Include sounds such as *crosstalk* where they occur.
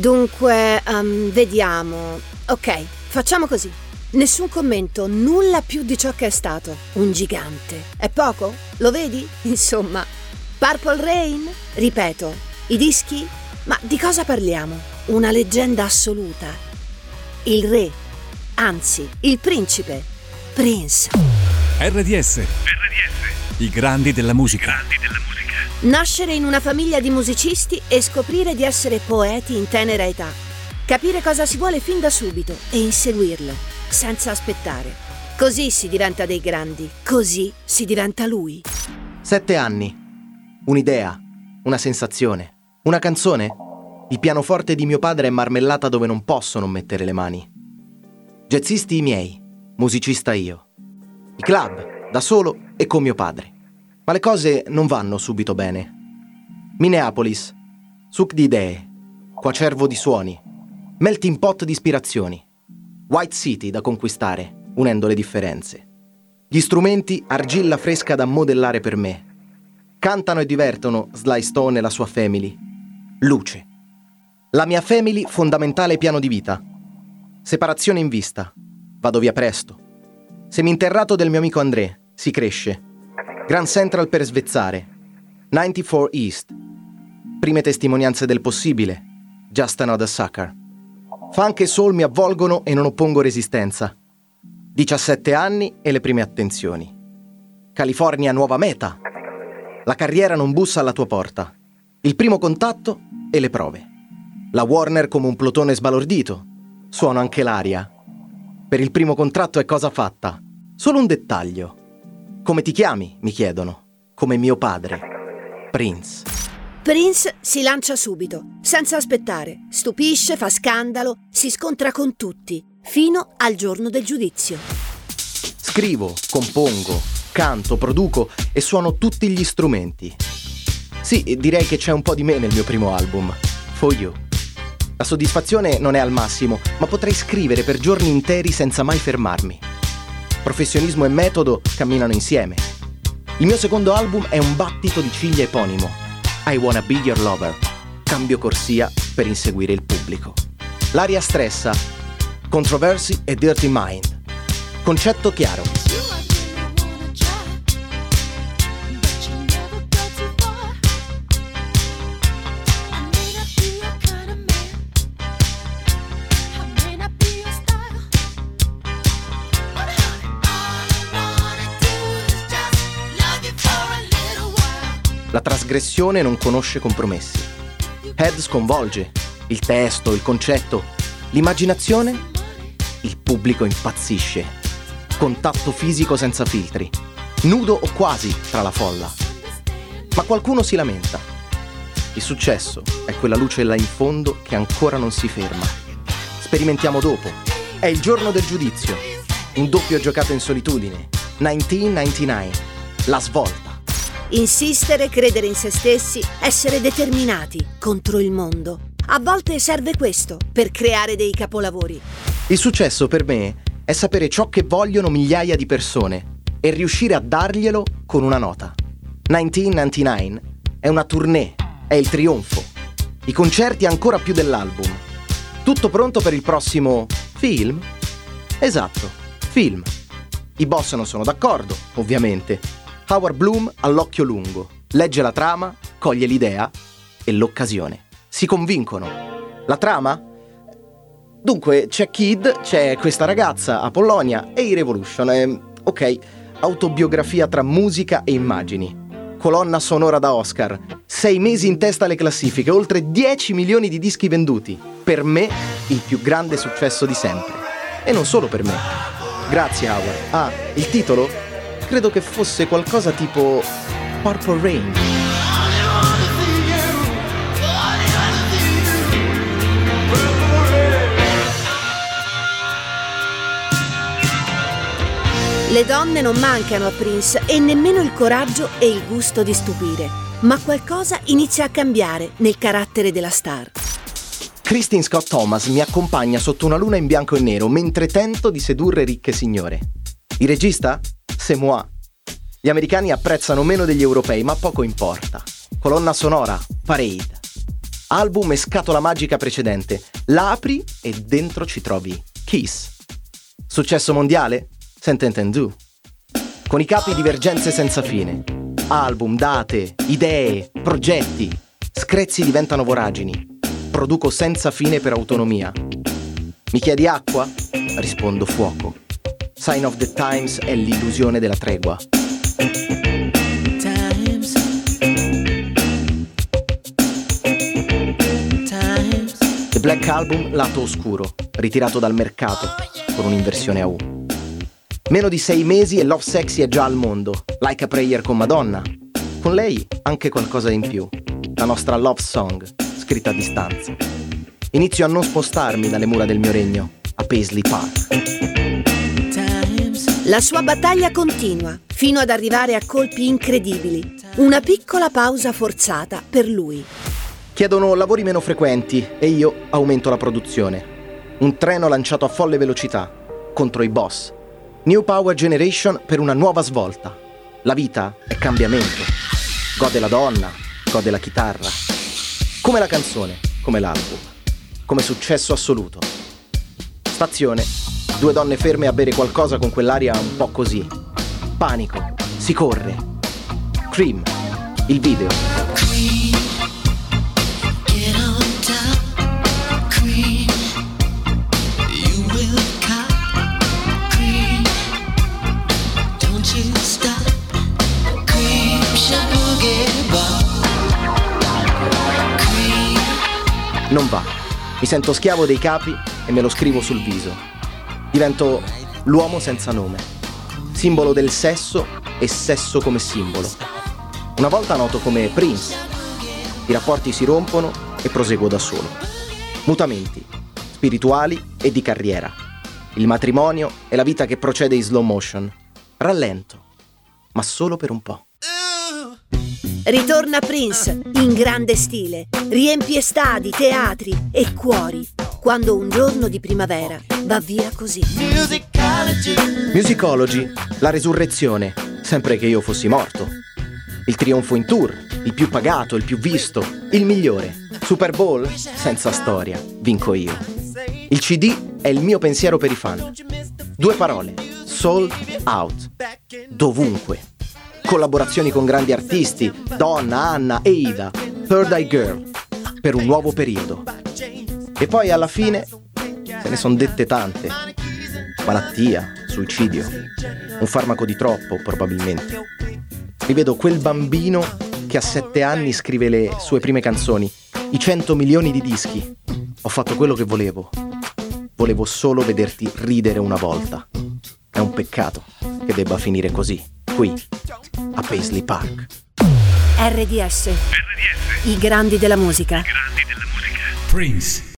Dunque, um, vediamo. Ok, facciamo così. Nessun commento, nulla più di ciò che è stato. Un gigante. È poco? Lo vedi? *laughs* Insomma. Purple Rain? Ripeto, i dischi? Ma di cosa parliamo? Una leggenda assoluta. Il re, anzi, il principe. Prince. RDS. RDS. I grandi della musica. I grandi della musica. Nascere in una famiglia di musicisti e scoprire di essere poeti in tenera età. Capire cosa si vuole fin da subito e inseguirlo, senza aspettare. Così si diventa dei grandi, così si diventa lui. Sette anni. Un'idea, una sensazione, una canzone. Il pianoforte di mio padre è marmellata dove non posso non mettere le mani. Jazzisti i miei, musicista io. I club, da solo e con mio padre. Ma le cose non vanno subito bene. Minneapolis, suc di idee, quacervo di suoni, melting pot di ispirazioni. White City da conquistare, unendo le differenze. Gli strumenti, argilla fresca da modellare per me. Cantano e divertono Sly Stone e la sua family. Luce. La mia family fondamentale piano di vita. Separazione in vista. Vado via presto. Seminterrato del mio amico André. Si cresce. Grand Central per svezzare. 94 East. Prime testimonianze del possibile. Just Another Sucker. Funk e soul mi avvolgono e non oppongo resistenza. 17 anni e le prime attenzioni. California nuova meta. La carriera non bussa alla tua porta. Il primo contatto e le prove. La Warner come un plotone sbalordito. Suono anche l'aria. Per il primo contratto è cosa fatta. Solo un dettaglio. Come ti chiami? mi chiedono. Come mio padre. Prince. Prince si lancia subito, senza aspettare, stupisce, fa scandalo, si scontra con tutti, fino al giorno del giudizio. Scrivo, compongo, canto, produco e suono tutti gli strumenti. Sì, direi che c'è un po' di me nel mio primo album, For You. La soddisfazione non è al massimo, ma potrei scrivere per giorni interi senza mai fermarmi. Professionismo e metodo camminano insieme. Il mio secondo album è un battito di ciglia eponimo. I Wanna Be Your Lover. Cambio corsia per inseguire il pubblico. L'aria stressa. Controversy e Dirty Mind. Concetto chiaro. Trasgressione non conosce compromessi. Head sconvolge, il testo, il concetto, l'immaginazione, il pubblico impazzisce. Contatto fisico senza filtri, nudo o quasi tra la folla. Ma qualcuno si lamenta. Il successo è quella luce là in fondo che ancora non si ferma. Sperimentiamo dopo. È il giorno del giudizio. Un doppio giocato in solitudine. 1999. La svolta. Insistere, credere in se stessi, essere determinati contro il mondo. A volte serve questo per creare dei capolavori. Il successo per me è sapere ciò che vogliono migliaia di persone e riuscire a darglielo con una nota. 1999 è una tournée, è il trionfo. I concerti ancora più dell'album. Tutto pronto per il prossimo film? Esatto, film. I boss non sono d'accordo, ovviamente, Howard Bloom all'occhio lungo, legge la trama, coglie l'idea e l'occasione. Si convincono. La trama? Dunque, c'è Kid, c'è questa ragazza, Apollonia e i Revolution. Eh, ok, autobiografia tra musica e immagini. Colonna sonora da Oscar. Sei mesi in testa alle classifiche, oltre 10 milioni di dischi venduti. Per me, il più grande successo di sempre. E non solo per me. Grazie Howard. Ah, il titolo? Credo che fosse qualcosa tipo Purple Rain. Le donne non mancano a Prince e nemmeno il coraggio e il gusto di stupire, ma qualcosa inizia a cambiare nel carattere della star. Christine Scott Thomas mi accompagna sotto una luna in bianco e nero mentre tento di sedurre ricche signore. Il regista? C'est moi. Gli americani apprezzano meno degli europei, ma poco importa. Colonna sonora, Parade. album e scatola magica precedente. La apri e dentro ci trovi Kiss. Successo mondiale? Sentente Do. Con i capi divergenze senza fine. Album, date, idee, progetti. Screzzi diventano voragini. Produco senza fine per autonomia. Mi chiedi acqua? Rispondo fuoco. Sign of the Times è l'illusione della tregua. The Black Album lato oscuro, ritirato dal mercato, con un'inversione a U. Meno di sei mesi e Love Sexy è già al mondo, Like a Prayer con Madonna. Con lei anche qualcosa in più, la nostra Love Song, scritta a distanza. Inizio a non spostarmi dalle mura del mio regno, a Paisley Park. La sua battaglia continua, fino ad arrivare a colpi incredibili. Una piccola pausa forzata per lui. Chiedono lavori meno frequenti e io aumento la produzione. Un treno lanciato a folle velocità, contro i boss. New Power Generation per una nuova svolta. La vita è cambiamento. Gode la donna, gode la chitarra. Come la canzone, come l'album. Come successo assoluto. Stazione. Due donne ferme a bere qualcosa con quell'aria un po' così. Panico. Si corre. Cream. Il video. Non va. Mi sento schiavo dei capi e me lo scrivo sul viso. Divento l'uomo senza nome. Simbolo del sesso e sesso come simbolo. Una volta noto come Prince. I rapporti si rompono e proseguo da solo. Mutamenti, spirituali e di carriera. Il matrimonio e la vita che procede in slow motion. Rallento, ma solo per un po'. Ritorna Prince in grande stile, riempie stadi, teatri e cuori, quando un giorno di primavera va via così. Musicology, la resurrezione, sempre che io fossi morto. Il trionfo in tour, il più pagato, il più visto, il migliore. Super Bowl, senza storia, vinco io. Il CD è il mio pensiero per i fan. Due parole, sold out. Dovunque. Collaborazioni con grandi artisti, Donna, Anna, Ada, Third Eye Girl, per un nuovo periodo. E poi alla fine se ne sono dette tante. Malattia, suicidio, un farmaco di troppo probabilmente. Rivedo quel bambino che a sette anni scrive le sue prime canzoni, i 100 milioni di dischi. Ho fatto quello che volevo. Volevo solo vederti ridere una volta. È un peccato che debba finire così, qui, a Paisley Park. RDS. I grandi della musica. Prince.